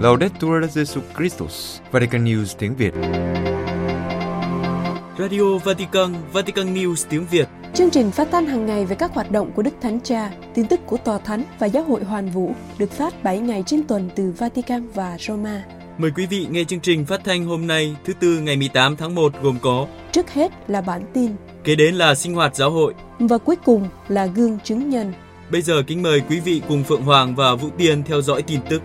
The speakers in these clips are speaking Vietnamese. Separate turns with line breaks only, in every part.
Laudetur Jesu Christus, Vatican News tiếng Việt.
Radio Vatican, Vatican News tiếng Việt.
Chương trình phát thanh hàng ngày về các hoạt động của Đức Thánh Cha, tin tức của Tòa Thánh và Giáo hội Hoàn Vũ được phát 7 ngày trên tuần từ Vatican và Roma.
Mời quý vị nghe chương trình phát thanh hôm nay thứ tư ngày 18 tháng 1 gồm có
Trước hết là bản tin,
kế đến là sinh hoạt giáo hội.
và cuối cùng là gương chứng nhân.
Bây giờ kính mời quý vị cùng Phượng Hoàng và Vũ Tiên theo dõi tin tức.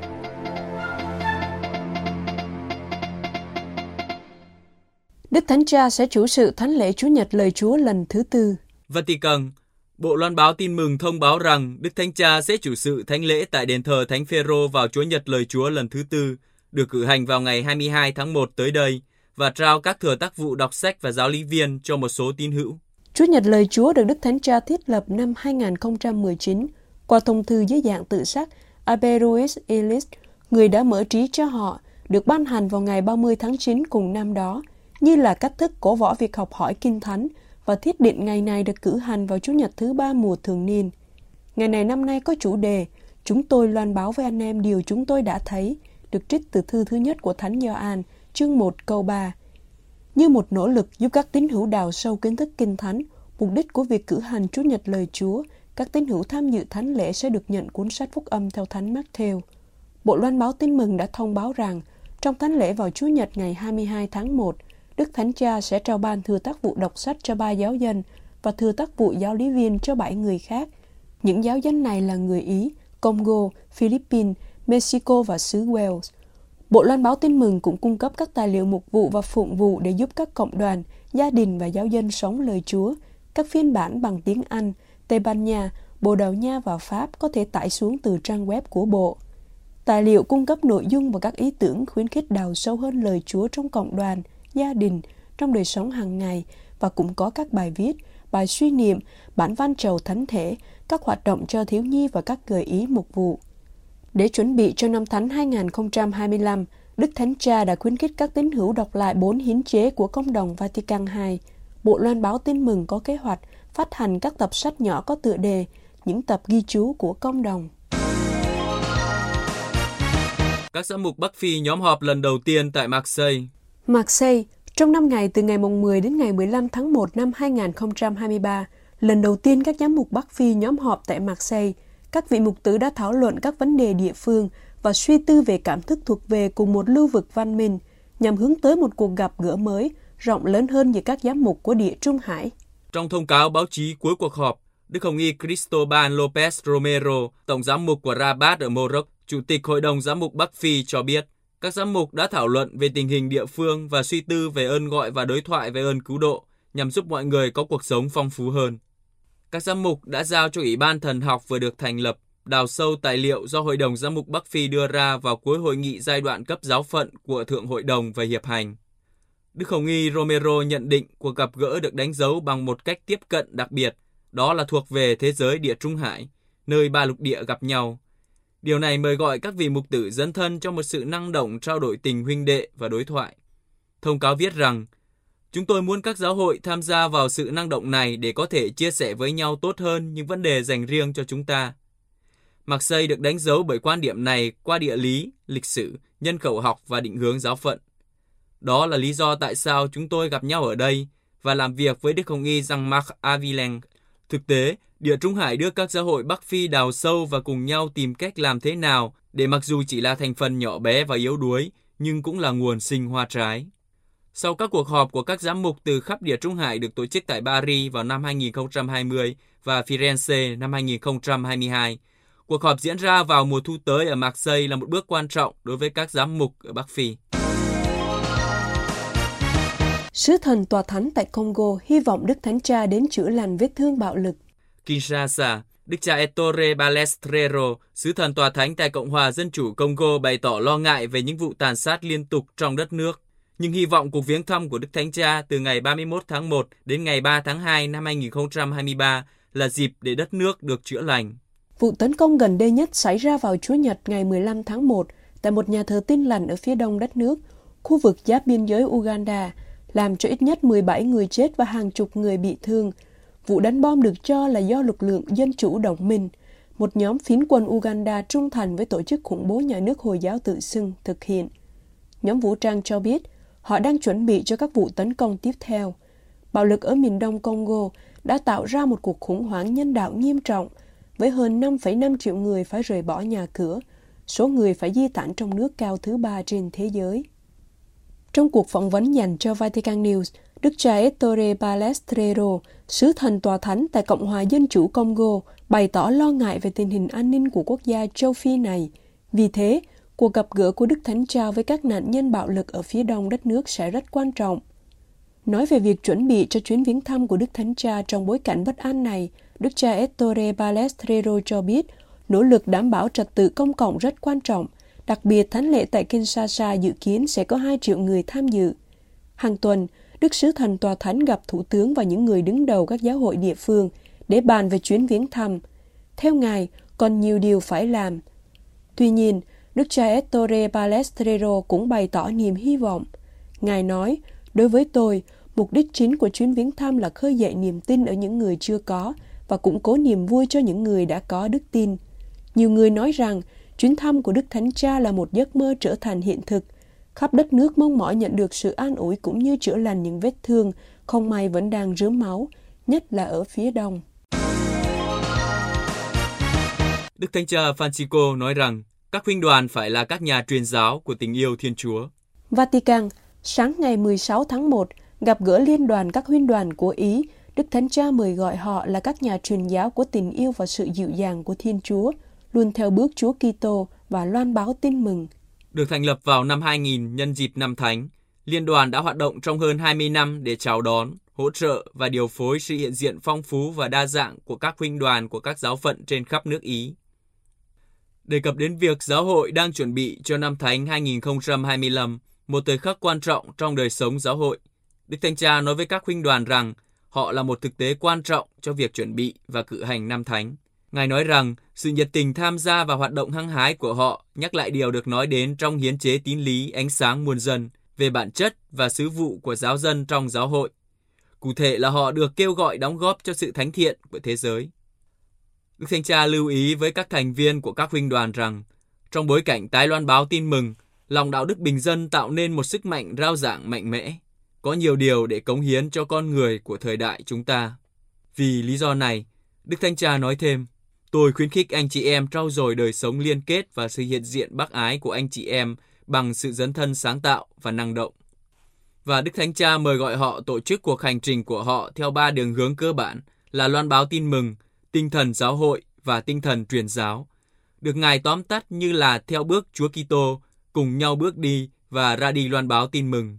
Đức Thánh Cha sẽ chủ sự Thánh lễ Chúa Nhật lời Chúa lần thứ tư.
Vatican, Bộ loan báo tin mừng thông báo rằng Đức Thánh Cha sẽ chủ sự thánh lễ tại đền thờ Thánh Phêrô vào Chúa Nhật lời Chúa lần thứ tư, được cử hành vào ngày 22 tháng 1 tới đây và trao các thừa tác vụ đọc sách và giáo lý viên cho một số tín hữu.
Chúa Nhật lời Chúa được Đức Thánh Cha thiết lập năm 2019 qua thông thư dưới dạng tự sắc Aberuis Elis, người đã mở trí cho họ, được ban hành vào ngày 30 tháng 9 cùng năm đó, như là cách thức cổ võ việc học hỏi kinh thánh và thiết định ngày này được cử hành vào Chủ nhật thứ ba mùa thường niên. Ngày này năm nay có chủ đề Chúng tôi loan báo với anh em điều chúng tôi đã thấy, được trích từ thư thứ nhất của Thánh Gioan, chương 1 câu 3. Như một nỗ lực giúp các tín hữu đào sâu kiến thức kinh thánh, mục đích của việc cử hành Chúa Nhật lời Chúa, các tín hữu tham dự thánh lễ sẽ được nhận cuốn sách phúc âm theo Thánh Matthew. Bộ loan báo tin mừng đã thông báo rằng, trong thánh lễ vào Chúa Nhật ngày 22 tháng 1, Đức Thánh Cha sẽ trao ban thừa tác vụ đọc sách cho ba giáo dân và thừa tác vụ giáo lý viên cho bảy người khác. Những giáo dân này là người Ý, Congo, Philippines, Mexico và xứ Wales. Bộ loan báo tin mừng cũng cung cấp các tài liệu mục vụ và phụng vụ để giúp các cộng đoàn, gia đình và giáo dân sống lời Chúa. Các phiên bản bằng tiếng Anh, Tây Ban Nha, Bồ Đào Nha và Pháp có thể tải xuống từ trang web của Bộ. Tài liệu cung cấp nội dung và các ý tưởng khuyến khích đào sâu hơn lời Chúa trong cộng đoàn, gia đình, trong đời sống hàng ngày và cũng có các bài viết, bài suy niệm, bản văn trầu thánh thể, các hoạt động cho thiếu nhi và các gợi ý mục vụ. Để chuẩn bị cho năm thánh 2025, Đức Thánh Cha đã khuyến khích các tín hữu đọc lại bốn hiến chế của Công đồng Vatican II. Bộ loan báo tin mừng có kế hoạch phát hành các tập sách nhỏ có tựa đề Những tập ghi chú của Công đồng.
Các giám mục Bắc Phi nhóm họp lần đầu tiên tại Marseille.
Marseille, trong 5 ngày từ ngày mùng 10 đến ngày 15 tháng 1 năm 2023, lần đầu tiên các giám mục Bắc Phi nhóm họp tại Marseille, các vị mục tử đã thảo luận các vấn đề địa phương và suy tư về cảm thức thuộc về cùng một lưu vực văn minh nhằm hướng tới một cuộc gặp gỡ mới, rộng lớn hơn giữa các giám mục của địa Trung Hải.
Trong thông cáo báo chí cuối cuộc họp, Đức Hồng Y Cristobal Lopez Romero, Tổng giám mục của Rabat ở Morocco, Chủ tịch Hội đồng Giám mục Bắc Phi cho biết, các giám mục đã thảo luận về tình hình địa phương và suy tư về ơn gọi và đối thoại về ơn cứu độ nhằm giúp mọi người có cuộc sống phong phú hơn. Các giám mục đã giao cho Ủy ban Thần học vừa được thành lập đào sâu tài liệu do Hội đồng Giám mục Bắc Phi đưa ra vào cuối hội nghị giai đoạn cấp giáo phận của Thượng Hội đồng về hiệp hành. Đức Hồng Y Romero nhận định cuộc gặp gỡ được đánh dấu bằng một cách tiếp cận đặc biệt, đó là thuộc về thế giới địa Trung Hải, nơi ba lục địa gặp nhau. Điều này mời gọi các vị mục tử dân thân cho một sự năng động trao đổi tình huynh đệ và đối thoại. Thông cáo viết rằng, Chúng tôi muốn các giáo hội tham gia vào sự năng động này để có thể chia sẻ với nhau tốt hơn những vấn đề dành riêng cho chúng ta. Marseille được đánh dấu bởi quan điểm này qua địa lý, lịch sử, nhân khẩu học và định hướng giáo phận. Đó là lý do tại sao chúng tôi gặp nhau ở đây và làm việc với Đức Hồng Y Jean-Marc Avilen. Thực tế, Địa Trung Hải đưa các giáo hội Bắc Phi đào sâu và cùng nhau tìm cách làm thế nào để mặc dù chỉ là thành phần nhỏ bé và yếu đuối, nhưng cũng là nguồn sinh hoa trái. Sau các cuộc họp của các giám mục từ khắp Địa Trung Hải được tổ chức tại Paris vào năm 2020 và Firenze năm 2022, cuộc họp diễn ra vào mùa thu tới ở Marseille là một bước quan trọng đối với các giám mục ở Bắc Phi.
Sứ thần tòa thánh tại Congo hy vọng Đức Thánh Cha đến chữa lành vết thương bạo lực.
Kinshasa, Đức cha Ettore Balestrero, sứ thần tòa thánh tại Cộng hòa Dân chủ Congo bày tỏ lo ngại về những vụ tàn sát liên tục trong đất nước. Nhưng hy vọng cuộc viếng thăm của Đức Thánh Cha từ ngày 31 tháng 1 đến ngày 3 tháng 2 năm 2023 là dịp để đất nước được chữa lành.
Vụ tấn công gần đây nhất xảy ra vào Chúa Nhật ngày 15 tháng 1 tại một nhà thờ tin lành ở phía đông đất nước, khu vực giáp biên giới Uganda, làm cho ít nhất 17 người chết và hàng chục người bị thương. Vụ đánh bom được cho là do lực lượng Dân chủ đồng minh, một nhóm phiến quân Uganda trung thành với tổ chức khủng bố nhà nước Hồi giáo tự xưng thực hiện. Nhóm vũ trang cho biết họ đang chuẩn bị cho các vụ tấn công tiếp theo. Bạo lực ở miền đông Congo đã tạo ra một cuộc khủng hoảng nhân đạo nghiêm trọng với hơn 5,5 triệu người phải rời bỏ nhà cửa, số người phải di tản trong nước cao thứ ba trên thế giới. Trong cuộc phỏng vấn dành cho Vatican News, Đức cha Ettore Balestrero, sứ thần tòa thánh tại Cộng hòa Dân chủ Congo, bày tỏ lo ngại về tình hình an ninh của quốc gia châu Phi này. Vì thế, cuộc gặp gỡ của Đức Thánh Cha với các nạn nhân bạo lực ở phía đông đất nước sẽ rất quan trọng. Nói về việc chuẩn bị cho chuyến viếng thăm của Đức Thánh Cha trong bối cảnh bất an này, Đức cha Ettore Balestrero cho biết nỗ lực đảm bảo trật tự công cộng rất quan trọng, đặc biệt thánh lễ tại Kinshasa dự kiến sẽ có 2 triệu người tham dự. Hàng tuần, Đức Sứ Thần Tòa Thánh gặp Thủ tướng và những người đứng đầu các giáo hội địa phương để bàn về chuyến viếng thăm. Theo Ngài, còn nhiều điều phải làm. Tuy nhiên, Đức cha Ettore Balestrero cũng bày tỏ niềm hy vọng. Ngài nói, đối với tôi, mục đích chính của chuyến viếng thăm là khơi dậy niềm tin ở những người chưa có và củng cố niềm vui cho những người đã có đức tin. Nhiều người nói rằng chuyến thăm của Đức Thánh Cha là một giấc mơ trở thành hiện thực. Khắp đất nước mong mỏi nhận được sự an ủi cũng như chữa lành những vết thương, không may vẫn đang rớm máu, nhất là ở phía đông.
Đức Thánh Cha Francisco nói rằng các huynh đoàn phải là các nhà truyền giáo của tình yêu Thiên Chúa.
Vatican, sáng ngày 16 tháng 1, gặp gỡ liên đoàn các huynh đoàn của Ý Đức Thánh Cha mời gọi họ là các nhà truyền giáo của tình yêu và sự dịu dàng của Thiên Chúa, luôn theo bước Chúa Kitô và loan báo tin mừng.
Được thành lập vào năm 2000 nhân dịp năm Thánh, Liên đoàn đã hoạt động trong hơn 20 năm để chào đón, hỗ trợ và điều phối sự hiện diện phong phú và đa dạng của các huynh đoàn của các giáo phận trên khắp nước Ý. Đề cập đến việc giáo hội đang chuẩn bị cho năm Thánh 2025, một thời khắc quan trọng trong đời sống giáo hội, Đức Thánh Cha nói với các huynh đoàn rằng Họ là một thực tế quan trọng cho việc chuẩn bị và cử hành năm thánh. Ngài nói rằng sự nhiệt tình tham gia và hoạt động hăng hái của họ nhắc lại điều được nói đến trong hiến chế tín lý ánh sáng muôn dân về bản chất và sứ vụ của giáo dân trong giáo hội. Cụ thể là họ được kêu gọi đóng góp cho sự thánh thiện của thế giới. Đức Thánh Cha lưu ý với các thành viên của các huynh đoàn rằng, trong bối cảnh tái loan báo tin mừng, lòng đạo đức bình dân tạo nên một sức mạnh rao giảng mạnh mẽ có nhiều điều để cống hiến cho con người của thời đại chúng ta. Vì lý do này, Đức Thanh Cha nói thêm, tôi khuyến khích anh chị em trau dồi đời sống liên kết và sự hiện diện bác ái của anh chị em bằng sự dấn thân sáng tạo và năng động. Và Đức Thánh Cha mời gọi họ tổ chức cuộc hành trình của họ theo ba đường hướng cơ bản là loan báo tin mừng, tinh thần giáo hội và tinh thần truyền giáo. Được Ngài tóm tắt như là theo bước Chúa Kitô, cùng nhau bước đi và ra đi loan báo tin mừng.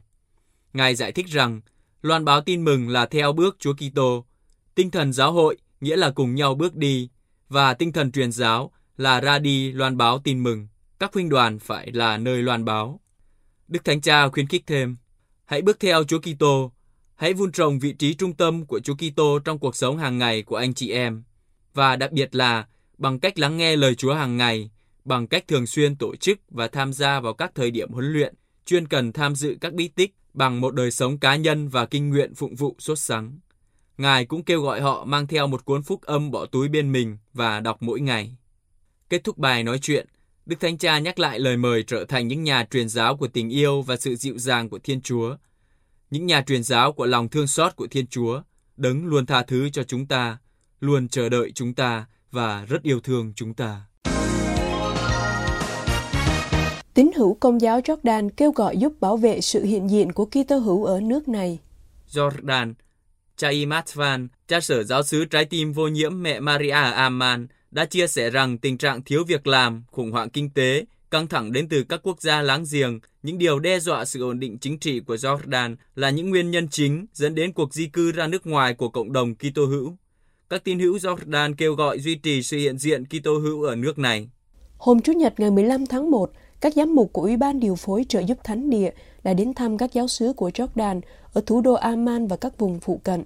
Ngài giải thích rằng, loan báo tin mừng là theo bước Chúa Kitô, tinh thần giáo hội nghĩa là cùng nhau bước đi, và tinh thần truyền giáo là ra đi loan báo tin mừng. Các huynh đoàn phải là nơi loan báo. Đức Thánh Cha khuyến khích thêm, hãy bước theo Chúa Kitô, hãy vun trồng vị trí trung tâm của Chúa Kitô trong cuộc sống hàng ngày của anh chị em, và đặc biệt là bằng cách lắng nghe lời Chúa hàng ngày, bằng cách thường xuyên tổ chức và tham gia vào các thời điểm huấn luyện, chuyên cần tham dự các bí tích bằng một đời sống cá nhân và kinh nguyện phụng vụ xuất sáng. Ngài cũng kêu gọi họ mang theo một cuốn phúc âm bỏ túi bên mình và đọc mỗi ngày. Kết thúc bài nói chuyện, Đức Thánh Cha nhắc lại lời mời trở thành những nhà truyền giáo của tình yêu và sự dịu dàng của Thiên Chúa. Những nhà truyền giáo của lòng thương xót của Thiên Chúa, đấng luôn tha thứ cho chúng ta, luôn chờ đợi chúng ta và rất yêu thương chúng ta.
Tín hữu công giáo Jordan kêu gọi giúp bảo vệ sự hiện diện của Kitô hữu ở nước này.
Jordan, Chai Matvan, cha sở giáo sứ trái tim vô nhiễm mẹ Maria Amman, đã chia sẻ rằng tình trạng thiếu việc làm, khủng hoảng kinh tế, căng thẳng đến từ các quốc gia láng giềng, những điều đe dọa sự ổn định chính trị của Jordan là những nguyên nhân chính dẫn đến cuộc di cư ra nước ngoài của cộng đồng Kitô hữu. Các tín hữu Jordan kêu gọi duy trì sự hiện diện Kitô hữu ở nước này.
Hôm Chủ nhật ngày 15 tháng 1, các giám mục của Ủy ban điều phối trợ giúp thánh địa đã đến thăm các giáo sứ của Jordan ở thủ đô Amman và các vùng phụ cận.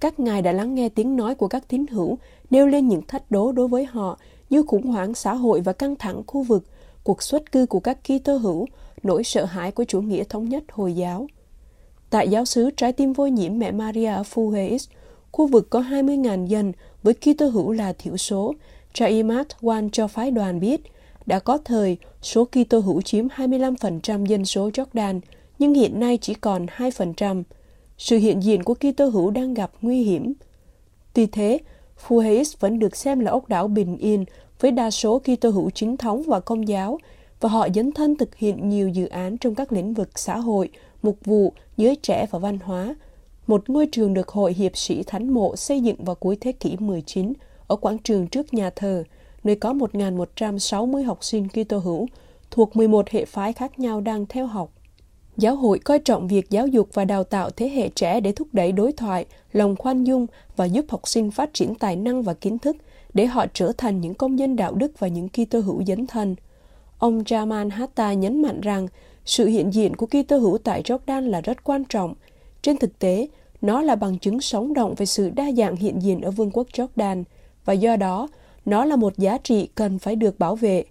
Các ngài đã lắng nghe tiếng nói của các tín hữu, nêu lên những thách đố đối với họ như khủng hoảng xã hội và căng thẳng khu vực, cuộc xuất cư của các Kitô hữu, nỗi sợ hãi của chủ nghĩa thống nhất Hồi giáo. Tại giáo sứ trái tim vô nhiễm mẹ Maria ở Fuheis, khu vực có 20.000 dân với Kitô hữu là thiểu số. Cha Wan cho phái đoàn biết, đã có thời số Kitô hữu chiếm 25% dân số Jordan, nhưng hiện nay chỉ còn 2%. Sự hiện diện của Kitô hữu đang gặp nguy hiểm. Tuy thế, Fuhais vẫn được xem là ốc đảo bình yên với đa số Kitô hữu chính thống và công giáo, và họ dấn thân thực hiện nhiều dự án trong các lĩnh vực xã hội, mục vụ, giới trẻ và văn hóa. Một ngôi trường được Hội Hiệp sĩ Thánh Mộ xây dựng vào cuối thế kỷ 19 ở quảng trường trước nhà thờ, nơi có 1.160 học sinh Kitô hữu thuộc 11 hệ phái khác nhau đang theo học. Giáo hội coi trọng việc giáo dục và đào tạo thế hệ trẻ để thúc đẩy đối thoại, lòng khoan dung và giúp học sinh phát triển tài năng và kiến thức để họ trở thành những công dân đạo đức và những Kitô hữu dấn thân. Ông Jamal Hatta nhấn mạnh rằng sự hiện diện của Kitô hữu tại Jordan là rất quan trọng. Trên thực tế, nó là bằng chứng sống động về sự đa dạng hiện diện ở vương quốc Jordan và do đó nó là một giá trị cần phải được bảo vệ.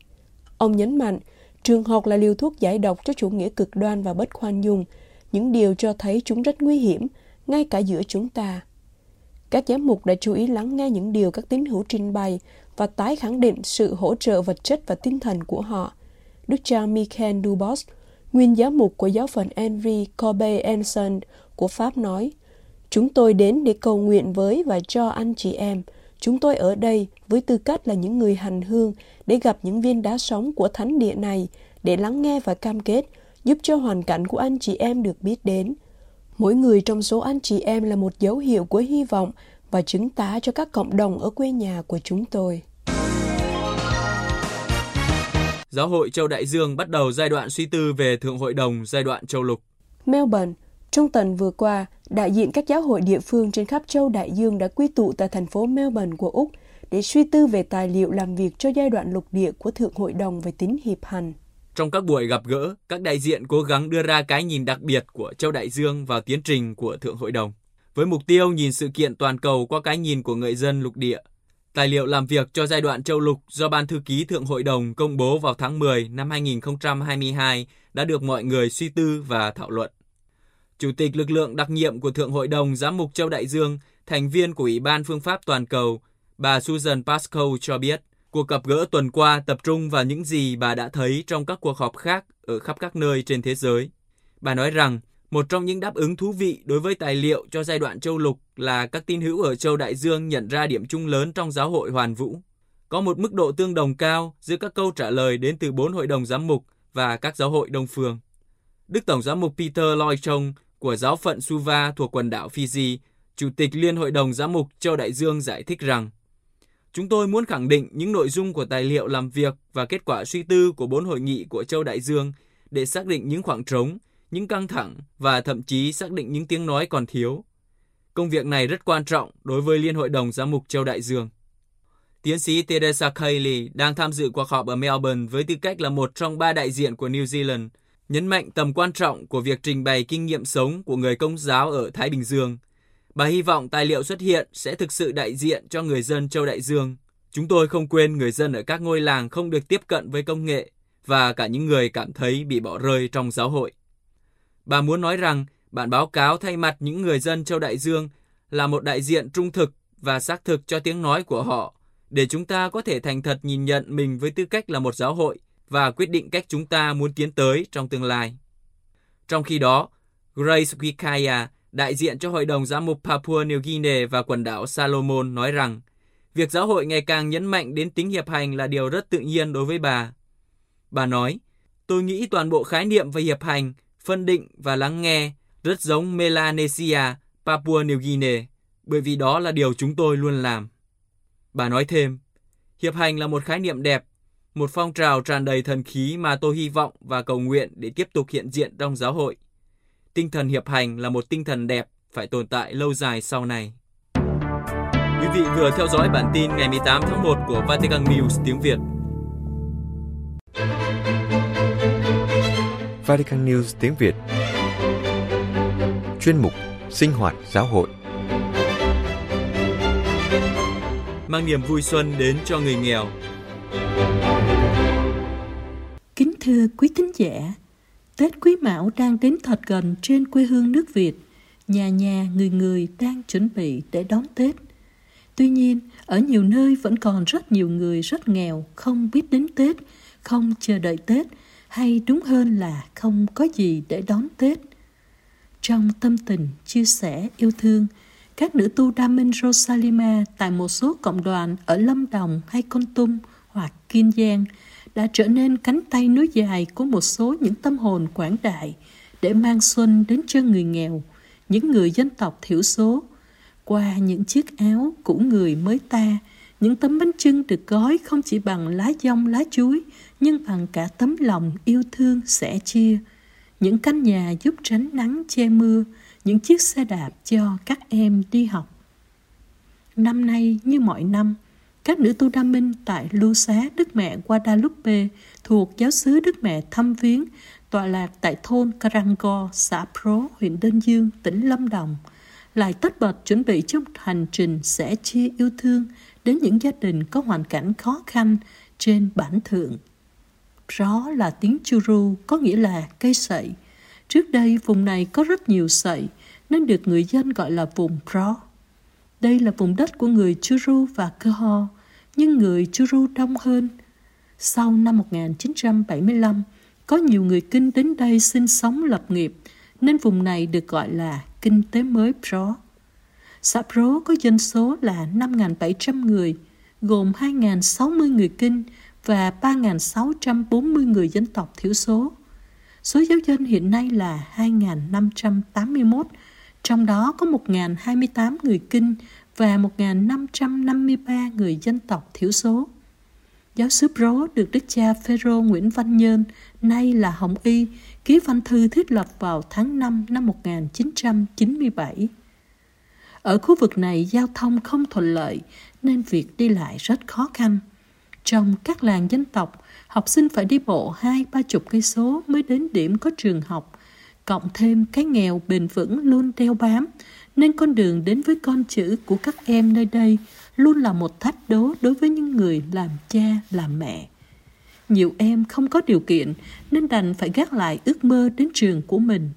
Ông nhấn mạnh, trường học là liều thuốc giải độc cho chủ nghĩa cực đoan và bất khoan dung, những điều cho thấy chúng rất nguy hiểm, ngay cả giữa chúng ta. Các giám mục đã chú ý lắng nghe những điều các tín hữu trình bày và tái khẳng định sự hỗ trợ vật chất và tinh thần của họ. Đức cha Michael Dubos, nguyên giám mục của giáo phận Henry Corbe Enson của Pháp nói, Chúng tôi đến để cầu nguyện với và cho anh chị em. Chúng tôi ở đây với tư cách là những người hành hương để gặp những viên đá sống của thánh địa này, để lắng nghe và cam kết, giúp cho hoàn cảnh của anh chị em được biết đến. Mỗi người trong số anh chị em là một dấu hiệu của hy vọng và chứng tá cho các cộng đồng ở quê nhà của chúng tôi.
Giáo hội Châu Đại Dương bắt đầu giai đoạn suy tư về Thượng Hội đồng giai đoạn châu lục.
Melbourne, trong tuần vừa qua, đại diện các giáo hội địa phương trên khắp châu Đại Dương đã quy tụ tại thành phố Melbourne của Úc để suy tư về tài liệu làm việc cho giai đoạn lục địa của Thượng Hội đồng về tính hiệp hành.
Trong các buổi gặp gỡ, các đại diện cố gắng đưa ra cái nhìn đặc biệt của châu Đại Dương vào tiến trình của Thượng Hội đồng, với mục tiêu nhìn sự kiện toàn cầu qua cái nhìn của người dân lục địa. Tài liệu làm việc cho giai đoạn châu lục do Ban Thư ký Thượng Hội đồng công bố vào tháng 10 năm 2022 đã được mọi người suy tư và thảo luận. Chủ tịch lực lượng đặc nhiệm của Thượng Hội đồng Giám mục Châu Đại Dương, thành viên của Ủy ban Phương pháp Toàn cầu, bà Susan Pascoe cho biết, cuộc gặp gỡ tuần qua tập trung vào những gì bà đã thấy trong các cuộc họp khác ở khắp các nơi trên thế giới. Bà nói rằng, một trong những đáp ứng thú vị đối với tài liệu cho giai đoạn châu lục là các tín hữu ở châu Đại Dương nhận ra điểm chung lớn trong giáo hội hoàn vũ. Có một mức độ tương đồng cao giữa các câu trả lời đến từ bốn hội đồng giám mục và các giáo hội đông phương. Đức Tổng giám mục Peter Lloyd Chong của giáo phận Suva thuộc quần đảo Fiji, Chủ tịch Liên Hội đồng Giám mục Châu Đại Dương giải thích rằng Chúng tôi muốn khẳng định những nội dung của tài liệu làm việc và kết quả suy tư của bốn hội nghị của Châu Đại Dương để xác định những khoảng trống, những căng thẳng và thậm chí xác định những tiếng nói còn thiếu. Công việc này rất quan trọng đối với Liên Hội đồng Giám mục Châu Đại Dương. Tiến sĩ Teresa Cayley đang tham dự cuộc họp ở Melbourne với tư cách là một trong ba đại diện của New Zealand – nhấn mạnh tầm quan trọng của việc trình bày kinh nghiệm sống của người công giáo ở Thái Bình Dương. Bà hy vọng tài liệu xuất hiện sẽ thực sự đại diện cho người dân châu Đại Dương. Chúng tôi không quên người dân ở các ngôi làng không được tiếp cận với công nghệ và cả những người cảm thấy bị bỏ rơi trong giáo hội. Bà muốn nói rằng, bản báo cáo thay mặt những người dân châu Đại Dương là một đại diện trung thực và xác thực cho tiếng nói của họ, để chúng ta có thể thành thật nhìn nhận mình với tư cách là một giáo hội và quyết định cách chúng ta muốn tiến tới trong tương lai. Trong khi đó, Grace Wikaya, đại diện cho Hội đồng Giám mục Papua New Guinea và quần đảo Salomon nói rằng, việc giáo hội ngày càng nhấn mạnh đến tính hiệp hành là điều rất tự nhiên đối với bà. Bà nói, tôi nghĩ toàn bộ khái niệm về hiệp hành, phân định và lắng nghe rất giống Melanesia, Papua New Guinea, bởi vì đó là điều chúng tôi luôn làm. Bà nói thêm, hiệp hành là một khái niệm đẹp một phong trào tràn đầy thần khí mà tôi hy vọng và cầu nguyện để tiếp tục hiện diện trong giáo hội. Tinh thần hiệp hành là một tinh thần đẹp phải tồn tại lâu dài sau này. Quý vị vừa theo dõi bản tin ngày 18 tháng 1 của Vatican News tiếng Việt.
Vatican News tiếng Việt Chuyên mục Sinh hoạt giáo hội
Mang niềm vui xuân đến cho người nghèo
Thưa quý thính giả, Tết Quý Mão đang đến thật gần trên quê hương nước Việt. Nhà nhà người người đang chuẩn bị để đón Tết. Tuy nhiên, ở nhiều nơi vẫn còn rất nhiều người rất nghèo, không biết đến Tết, không chờ đợi Tết, hay đúng hơn là không có gì để đón Tết. Trong tâm tình, chia sẻ, yêu thương, các nữ tu Đa Minh Rosalima tại một số cộng đoàn ở Lâm Đồng hay Con Tum hoặc Kiên Giang đã trở nên cánh tay nối dài của một số những tâm hồn quảng đại để mang xuân đến cho người nghèo, những người dân tộc thiểu số, qua những chiếc áo của người mới ta, những tấm bánh trưng được gói không chỉ bằng lá dong lá chuối, nhưng bằng cả tấm lòng yêu thương sẻ chia. Những căn nhà giúp tránh nắng che mưa, những chiếc xe đạp cho các em đi học. Năm nay như mọi năm, các nữ tu đam minh tại lưu xá Đức Mẹ Guadalupe thuộc giáo xứ Đức Mẹ thăm viếng tọa lạc tại thôn Carango, xã Pro, huyện Đơn Dương, tỉnh Lâm Đồng, lại tất bật chuẩn bị cho một hành trình sẻ chia yêu thương đến những gia đình có hoàn cảnh khó khăn trên bản thượng. Rõ là tiếng churu có nghĩa là cây sậy. Trước đây vùng này có rất nhiều sậy nên được người dân gọi là vùng Pro. Đây là vùng đất của người Churu và Cơ Ho, nhưng người Churu đông hơn. Sau năm 1975, có nhiều người Kinh đến đây sinh sống lập nghiệp, nên vùng này được gọi là Kinh tế mới Pro. Xã Pro có dân số là 5.700 người, gồm 2.060 người Kinh và 3.640 người dân tộc thiểu số. Số giáo dân hiện nay là 2.581, trong đó có 1.028 người Kinh và 1.553 người dân tộc thiểu số. Giáo sứ Bro được Đức cha Phêrô Nguyễn Văn Nhơn, nay là Hồng Y, ký văn thư thiết lập vào tháng 5 năm 1997. Ở khu vực này giao thông không thuận lợi nên việc đi lại rất khó khăn. Trong các làng dân tộc, học sinh phải đi bộ hai ba chục cây số mới đến điểm có trường học, cộng thêm cái nghèo bền vững luôn đeo bám, nên con đường đến với con chữ của các em nơi đây luôn là một thách đố đối với những người làm cha, làm mẹ. Nhiều em không có điều kiện nên đành phải gác lại ước mơ đến trường của mình.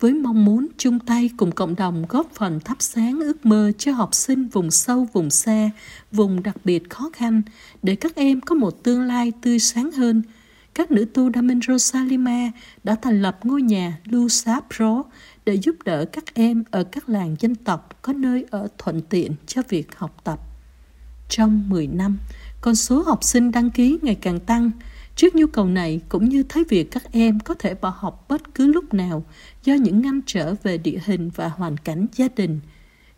Với mong muốn chung tay cùng cộng đồng góp phần thắp sáng ước mơ cho học sinh vùng sâu, vùng xa, vùng đặc biệt khó khăn để các em có một tương lai tươi sáng hơn, các nữ tu Damen Salima đã thành lập ngôi nhà Lusapro để giúp đỡ các em ở các làng dân tộc có nơi ở thuận tiện cho việc học tập. Trong 10 năm, con số học sinh đăng ký ngày càng tăng. Trước nhu cầu này cũng như thấy việc các em có thể bỏ học bất cứ lúc nào do những ngăn trở về địa hình và hoàn cảnh gia đình,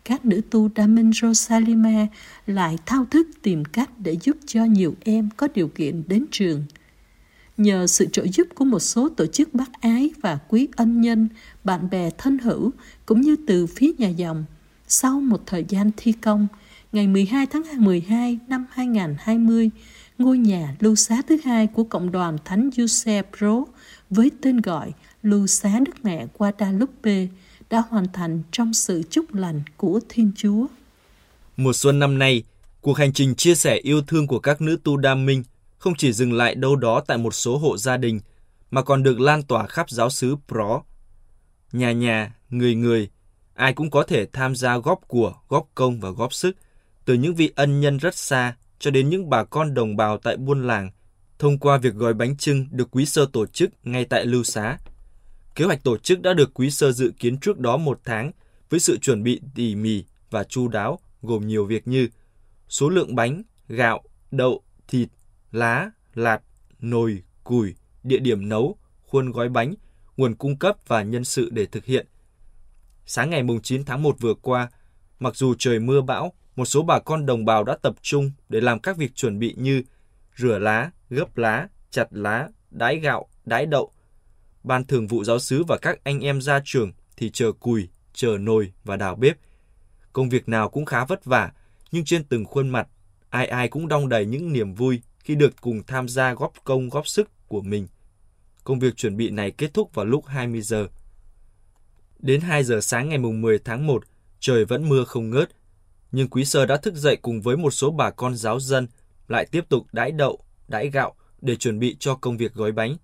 các nữ tu Damen Salima lại thao thức tìm cách để giúp cho nhiều em có điều kiện đến trường. Nhờ sự trợ giúp của một số tổ chức bác ái và quý ân nhân, bạn bè thân hữu, cũng như từ phía nhà dòng, sau một thời gian thi công, ngày 12 tháng 12 năm 2020, ngôi nhà lưu xá thứ hai của cộng đoàn Thánh Giuse Pro với tên gọi Lưu xá Đức Mẹ Guadalupe đã hoàn thành trong sự chúc lành của Thiên Chúa.
Mùa xuân năm nay, cuộc hành trình chia sẻ yêu thương của các nữ tu đam minh không chỉ dừng lại đâu đó tại một số hộ gia đình, mà còn được lan tỏa khắp giáo xứ Pro. Nhà nhà, người người, ai cũng có thể tham gia góp của, góp công và góp sức, từ những vị ân nhân rất xa cho đến những bà con đồng bào tại buôn làng, thông qua việc gói bánh trưng được quý sơ tổ chức ngay tại lưu xá. Kế hoạch tổ chức đã được quý sơ dự kiến trước đó một tháng với sự chuẩn bị tỉ mỉ và chu đáo gồm nhiều việc như số lượng bánh, gạo, đậu, thịt, lá, lạt, nồi, củi, địa điểm nấu, khuôn gói bánh, nguồn cung cấp và nhân sự để thực hiện. Sáng ngày 9 tháng 1 vừa qua, mặc dù trời mưa bão, một số bà con đồng bào đã tập trung để làm các việc chuẩn bị như rửa lá, gấp lá, chặt lá, đái gạo, đái đậu. Ban thường vụ giáo sứ và các anh em ra trường thì chờ cùi, chờ nồi và đào bếp. Công việc nào cũng khá vất vả, nhưng trên từng khuôn mặt, ai ai cũng đong đầy những niềm vui khi được cùng tham gia góp công góp sức của mình. Công việc chuẩn bị này kết thúc vào lúc 20 giờ. Đến 2 giờ sáng ngày 10 tháng 1, trời vẫn mưa không ngớt, nhưng Quý Sơ đã thức dậy cùng với một số bà con giáo dân lại tiếp tục đãi đậu, đãi gạo để chuẩn bị cho công việc gói bánh.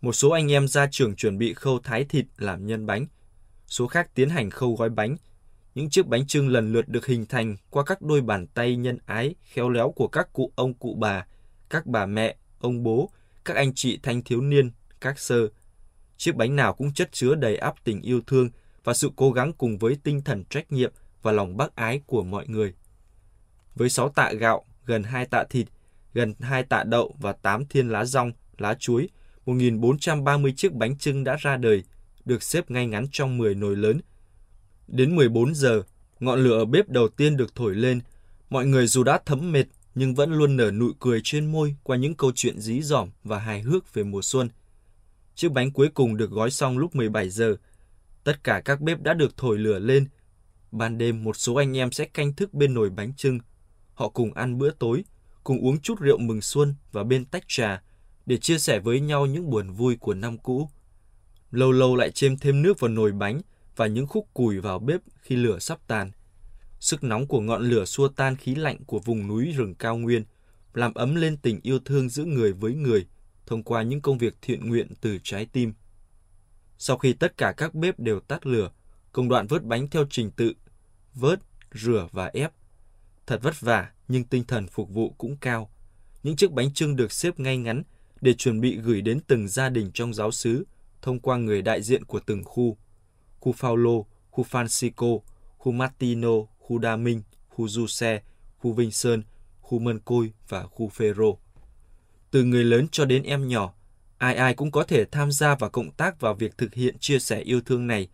Một số anh em ra trường chuẩn bị khâu thái thịt làm nhân bánh, số khác tiến hành khâu gói bánh. Những chiếc bánh trưng lần lượt được hình thành qua các đôi bàn tay nhân ái, khéo léo của các cụ ông cụ bà, các bà mẹ, ông bố, các anh chị thanh thiếu niên, các sơ. Chiếc bánh nào cũng chất chứa đầy áp tình yêu thương và sự cố gắng cùng với tinh thần trách nhiệm và lòng bác ái của mọi người. Với 6 tạ gạo, gần 2 tạ thịt, gần 2 tạ đậu và 8 thiên lá rong, lá chuối, 1.430 chiếc bánh trưng đã ra đời, được xếp ngay ngắn trong 10 nồi lớn. Đến 14 giờ, ngọn lửa ở bếp đầu tiên được thổi lên. Mọi người dù đã thấm mệt nhưng vẫn luôn nở nụ cười trên môi qua những câu chuyện dí dỏm và hài hước về mùa xuân. Chiếc bánh cuối cùng được gói xong lúc 17 giờ. Tất cả các bếp đã được thổi lửa lên. Ban đêm một số anh em sẽ canh thức bên nồi bánh trưng. Họ cùng ăn bữa tối, cùng uống chút rượu mừng xuân và bên tách trà để chia sẻ với nhau những buồn vui của năm cũ. Lâu lâu lại chêm thêm nước vào nồi bánh và những khúc củi vào bếp khi lửa sắp tàn. Sức nóng của ngọn lửa xua tan khí lạnh của vùng núi rừng cao nguyên, làm ấm lên tình yêu thương giữa người với người thông qua những công việc thiện nguyện từ trái tim. Sau khi tất cả các bếp đều tắt lửa, công đoạn vớt bánh theo trình tự, vớt, rửa và ép. Thật vất vả nhưng tinh thần phục vụ cũng cao. Những chiếc bánh trưng được xếp ngay ngắn để chuẩn bị gửi đến từng gia đình trong giáo xứ thông qua người đại diện của từng khu. Khu Paulo, khu Francisco, khu Martino, khu Đa Minh, khu Du Xe, khu Vinh Sơn, khu Mân Côi và khu Phêrô. Từ người lớn cho đến em nhỏ, ai ai cũng có thể tham gia và cộng tác vào việc thực hiện chia sẻ yêu thương này.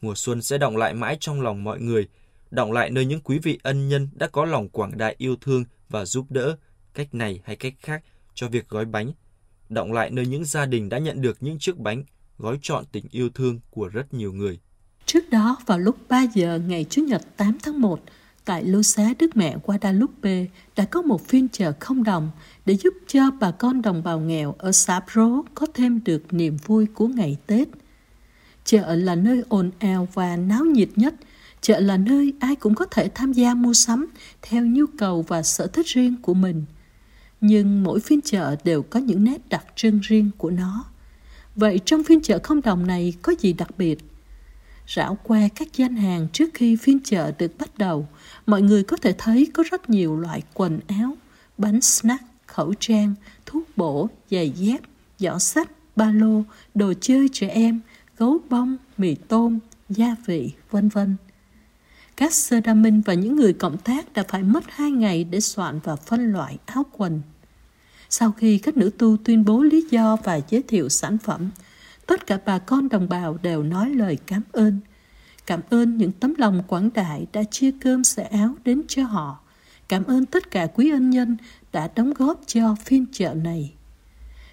Mùa xuân sẽ động lại mãi trong lòng mọi người, động lại nơi những quý vị ân nhân đã có lòng quảng đại yêu thương và giúp đỡ, cách này hay cách khác, cho việc gói bánh. Động lại nơi những gia đình đã nhận được những chiếc bánh gói trọn tình yêu thương của rất nhiều người.
Trước đó, vào lúc 3 giờ ngày Chủ nhật 8 tháng 1, tại lưu xá Đức Mẹ Guadalupe đã có một phiên chợ không đồng để giúp cho bà con đồng bào nghèo ở xã Pro có thêm được niềm vui của ngày Tết. Chợ là nơi ồn ào và náo nhiệt nhất. Chợ là nơi ai cũng có thể tham gia mua sắm theo nhu cầu và sở thích riêng của mình. Nhưng mỗi phiên chợ đều có những nét đặc trưng riêng của nó. Vậy trong phiên chợ không đồng này có gì đặc biệt? Rảo qua các gian hàng trước khi phiên chợ được bắt đầu, mọi người có thể thấy có rất nhiều loại quần áo, bánh snack, khẩu trang, thuốc bổ, giày dép, giỏ sách, ba lô, đồ chơi trẻ em, gấu bông, mì tôm, gia vị, vân vân. Các sơ đa minh và những người cộng tác đã phải mất hai ngày để soạn và phân loại áo quần. Sau khi các nữ tu tuyên bố lý do và giới thiệu sản phẩm, tất cả bà con đồng bào đều nói lời cảm ơn. Cảm ơn những tấm lòng quảng đại đã chia cơm sẻ áo đến cho họ. Cảm ơn tất cả quý ân nhân đã đóng góp cho phiên chợ này.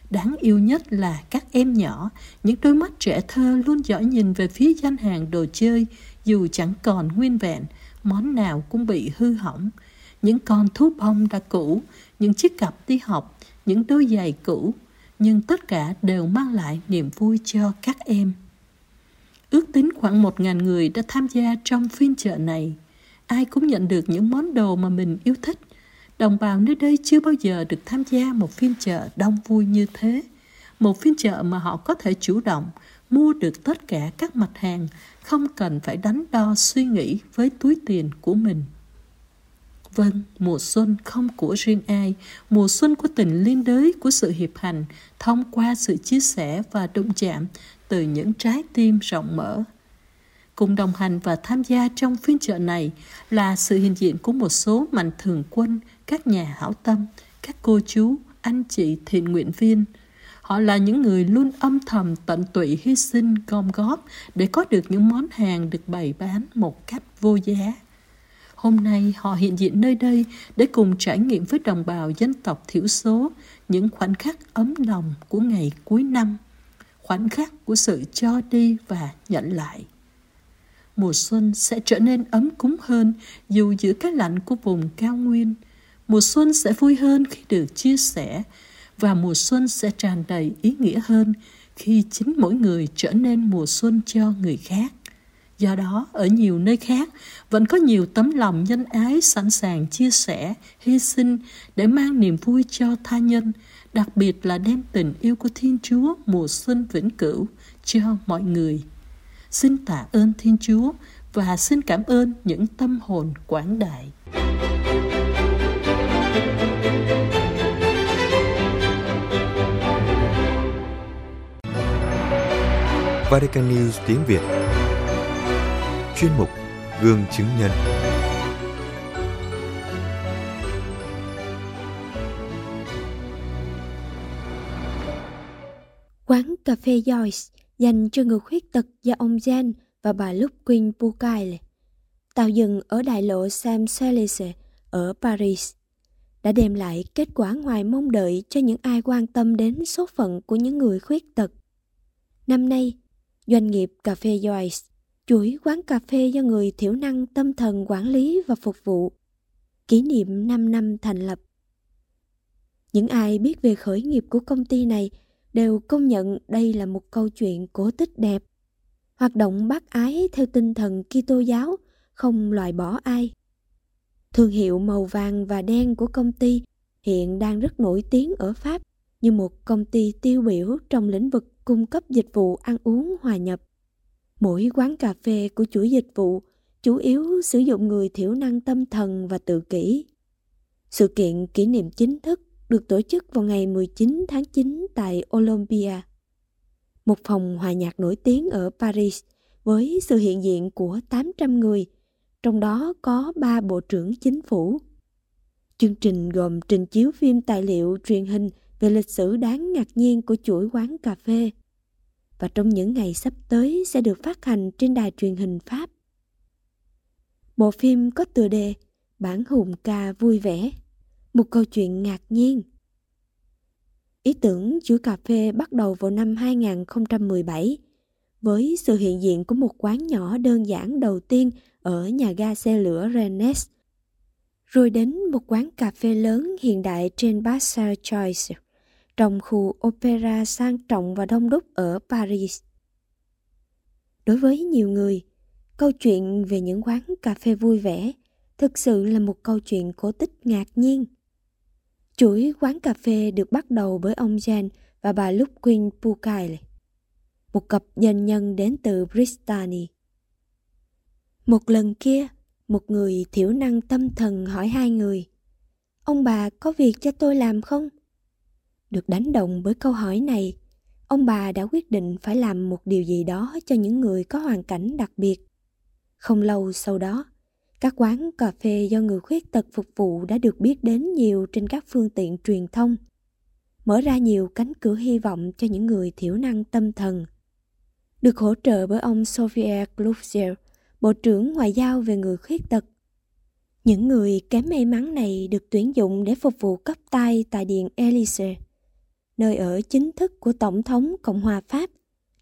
Đáng yêu nhất là các em nhỏ, những đôi mắt trẻ thơ luôn dõi nhìn về phía gian hàng đồ chơi, dù chẳng còn nguyên vẹn, món nào cũng bị hư hỏng. Những con thú bông đã cũ, những chiếc cặp đi học, những đôi giày cũ, nhưng tất cả đều mang lại niềm vui cho các em. Ước tính khoảng một ngàn người đã tham gia trong phiên chợ này. Ai cũng nhận được những món đồ mà mình yêu thích. Đồng bào nơi đây chưa bao giờ được tham gia một phiên chợ đông vui như thế. Một phiên chợ mà họ có thể chủ động mua được tất cả các mặt hàng, không cần phải đánh đo suy nghĩ với túi tiền của mình. Vâng, mùa xuân không của riêng ai, mùa xuân của tình liên đới của sự hiệp hành, thông qua sự chia sẻ và đụng chạm từ những trái tim rộng mở. Cùng đồng hành và tham gia trong phiên chợ này là sự hiện diện của một số mạnh thường quân, các nhà hảo tâm, các cô chú, anh chị thiện nguyện viên. Họ là những người luôn âm thầm tận tụy hy sinh gom góp để có được những món hàng được bày bán một cách vô giá. Hôm nay họ hiện diện nơi đây để cùng trải nghiệm với đồng bào dân tộc thiểu số những khoảnh khắc ấm lòng của ngày cuối năm, khoảnh khắc của sự cho đi và nhận lại. Mùa xuân sẽ trở nên ấm cúng hơn dù giữa cái lạnh của vùng cao nguyên. Mùa xuân sẽ vui hơn khi được chia sẻ và mùa xuân sẽ tràn đầy ý nghĩa hơn khi chính mỗi người trở nên mùa xuân cho người khác. Do đó, ở nhiều nơi khác, vẫn có nhiều tấm lòng nhân ái sẵn sàng chia sẻ, hy sinh để mang niềm vui cho tha nhân, đặc biệt là đem tình yêu của Thiên Chúa mùa xuân vĩnh cửu cho mọi người. Xin tạ ơn Thiên Chúa và xin cảm ơn những tâm hồn quảng đại.
Vatican News tiếng Việt Chuyên mục Gương chứng nhân
Quán cà phê Joyce dành cho người khuyết tật do ông Jan và bà Lupin Bucaille, tạo dựng ở đại lộ Champs-Élysées ở Paris, đã đem lại kết quả ngoài mong đợi cho những ai quan tâm đến số phận của những người khuyết tật. Năm nay, doanh nghiệp Cà phê Joyce, chuỗi quán cà phê do người thiểu năng tâm thần quản lý và phục vụ, kỷ niệm 5 năm thành lập. Những ai biết về khởi nghiệp của công ty này đều công nhận đây là một câu chuyện cổ tích đẹp. Hoạt động bác ái theo tinh thần Kitô giáo, không loại bỏ ai. Thương hiệu màu vàng và đen của công ty hiện đang rất nổi tiếng ở Pháp như một công ty tiêu biểu trong lĩnh vực cung cấp dịch vụ ăn uống hòa nhập. Mỗi quán cà phê của chuỗi dịch vụ chủ yếu sử dụng người thiểu năng tâm thần và tự kỷ. Sự kiện kỷ niệm chính thức được tổ chức vào ngày 19 tháng 9 tại Olympia. Một phòng hòa nhạc nổi tiếng ở Paris với sự hiện diện của 800 người, trong đó có ba bộ trưởng chính phủ. Chương trình gồm trình chiếu phim tài liệu truyền hình về lịch sử đáng ngạc nhiên của chuỗi quán cà phê và trong những ngày sắp tới sẽ được phát hành trên đài truyền hình Pháp. Bộ phim có tựa đề Bản hùng ca vui vẻ một câu chuyện ngạc nhiên. Ý tưởng chuỗi cà phê bắt đầu vào năm 2017 với sự hiện diện của một quán nhỏ đơn giản đầu tiên ở nhà ga xe lửa Rennes, rồi đến một quán cà phê lớn hiện đại trên Bassar Choice, trong khu opera sang trọng và đông đúc ở Paris. Đối với nhiều người, câu chuyện về những quán cà phê vui vẻ thực sự là một câu chuyện cổ tích ngạc nhiên – Chuỗi quán cà phê được bắt đầu bởi ông Jean và bà Lupin Pukaile, một cặp doanh nhân đến từ Brittany. Một lần kia, một người thiểu năng tâm thần hỏi hai người, ông bà có việc cho tôi làm không? Được đánh động bởi câu hỏi này, ông bà đã quyết định phải làm một điều gì đó cho những người có hoàn cảnh đặc biệt. Không lâu sau đó, các quán cà phê do người khuyết tật phục vụ đã được biết đến nhiều trên các phương tiện truyền thông, mở ra nhiều cánh cửa hy vọng cho những người thiểu năng tâm thần. Được hỗ trợ bởi ông Sophie Gluzier, Bộ trưởng Ngoại giao về người khuyết tật. Những người kém may mắn này được tuyển dụng để phục vụ cấp tay tại Điện Elysee, nơi ở chính thức của Tổng thống Cộng hòa Pháp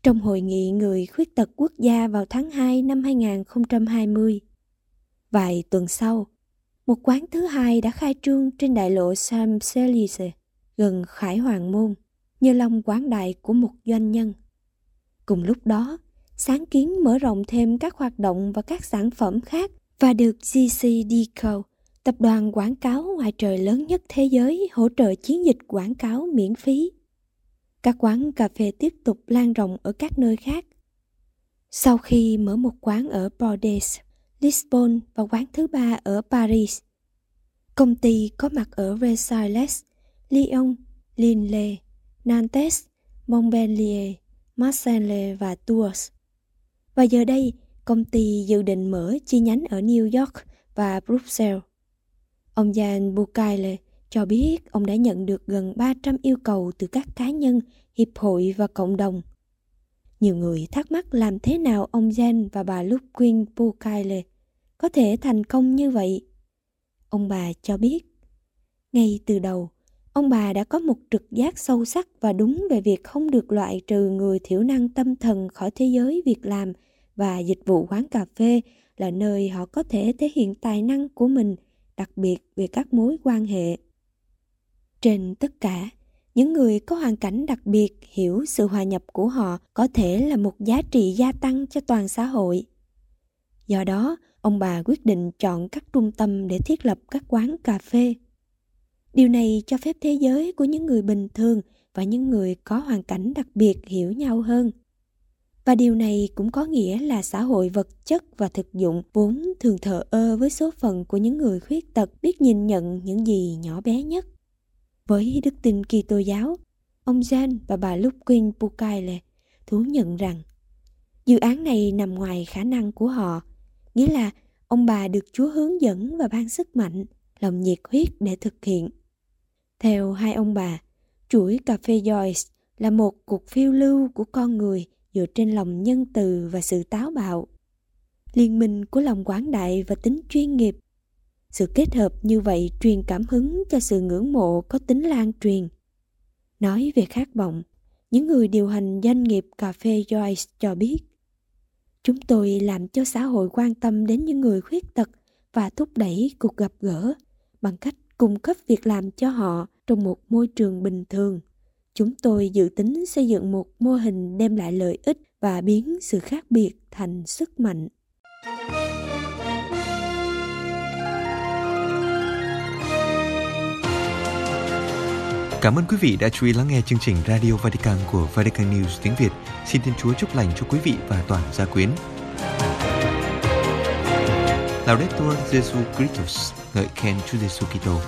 trong hội nghị người khuyết tật quốc gia vào tháng 2 năm 2020. Vài tuần sau, một quán thứ hai đã khai trương trên đại lộ Champs-Élysées gần Khải Hoàng Môn như lòng quán đại của một doanh nhân. Cùng lúc đó, sáng kiến mở rộng thêm các hoạt động và các sản phẩm khác và được GC Deco, tập đoàn quảng cáo ngoài trời lớn nhất thế giới hỗ trợ chiến dịch quảng cáo miễn phí. Các quán cà phê tiếp tục lan rộng ở các nơi khác. Sau khi mở một quán ở Bordeaux, Lisbon và quán thứ ba ở Paris. Công ty có mặt ở Versailles, Lyon, Lille, Nantes, Montpellier, Marseille và Tours. Và giờ đây, công ty dự định mở chi nhánh ở New York và Brussels. Ông Jan Bukaile cho biết ông đã nhận được gần 300 yêu cầu từ các cá nhân, hiệp hội và cộng đồng – nhiều người thắc mắc làm thế nào ông Jan và bà Lupin Bukaile có thể thành công như vậy. Ông bà cho biết, ngay từ đầu, ông bà đã có một trực giác sâu sắc và đúng về việc không được loại trừ người thiểu năng tâm thần khỏi thế giới việc làm và dịch vụ quán cà phê là nơi họ có thể thể hiện tài năng của mình, đặc biệt về các mối quan hệ. Trên tất cả, những người có hoàn cảnh đặc biệt hiểu sự hòa nhập của họ có thể là một giá trị gia tăng cho toàn xã hội. Do đó ông bà quyết định chọn các trung tâm để thiết lập các quán cà phê. Điều này cho phép thế giới của những người bình thường và những người có hoàn cảnh đặc biệt hiểu nhau hơn. Và điều này cũng có nghĩa là xã hội vật chất và thực dụng vốn thường thờ ơ với số phận của những người khuyết tật biết nhìn nhận những gì nhỏ bé nhất. Với đức tin Kitô giáo, ông Jan và bà Lukin Pukaile thú nhận rằng dự án này nằm ngoài khả năng của họ, nghĩa là ông bà được Chúa hướng dẫn và ban sức mạnh, lòng nhiệt huyết để thực hiện. Theo hai ông bà, chuỗi cà phê Joyce là một cuộc phiêu lưu của con người dựa trên lòng nhân từ và sự táo bạo. Liên minh của lòng quảng đại và tính chuyên nghiệp. Sự kết hợp như vậy truyền cảm hứng cho sự ngưỡng mộ có tính lan truyền. Nói về khát vọng, những người điều hành doanh nghiệp cà phê Joyce cho biết Chúng tôi làm cho xã hội quan tâm đến những người khuyết tật và thúc đẩy cuộc gặp gỡ bằng cách cung cấp việc làm cho họ trong một môi trường bình thường. Chúng tôi dự tính xây dựng một mô hình đem lại lợi ích và biến sự khác biệt thành sức mạnh.
Cảm ơn quý vị đã chú ý lắng nghe chương trình Radio Vatican của Vatican News tiếng Việt. Xin Thiên Chúa chúc lành cho quý vị và toàn gia quyến. Laudetur Jesu Christus, ngợi khen Chúa Giêsu Kitô.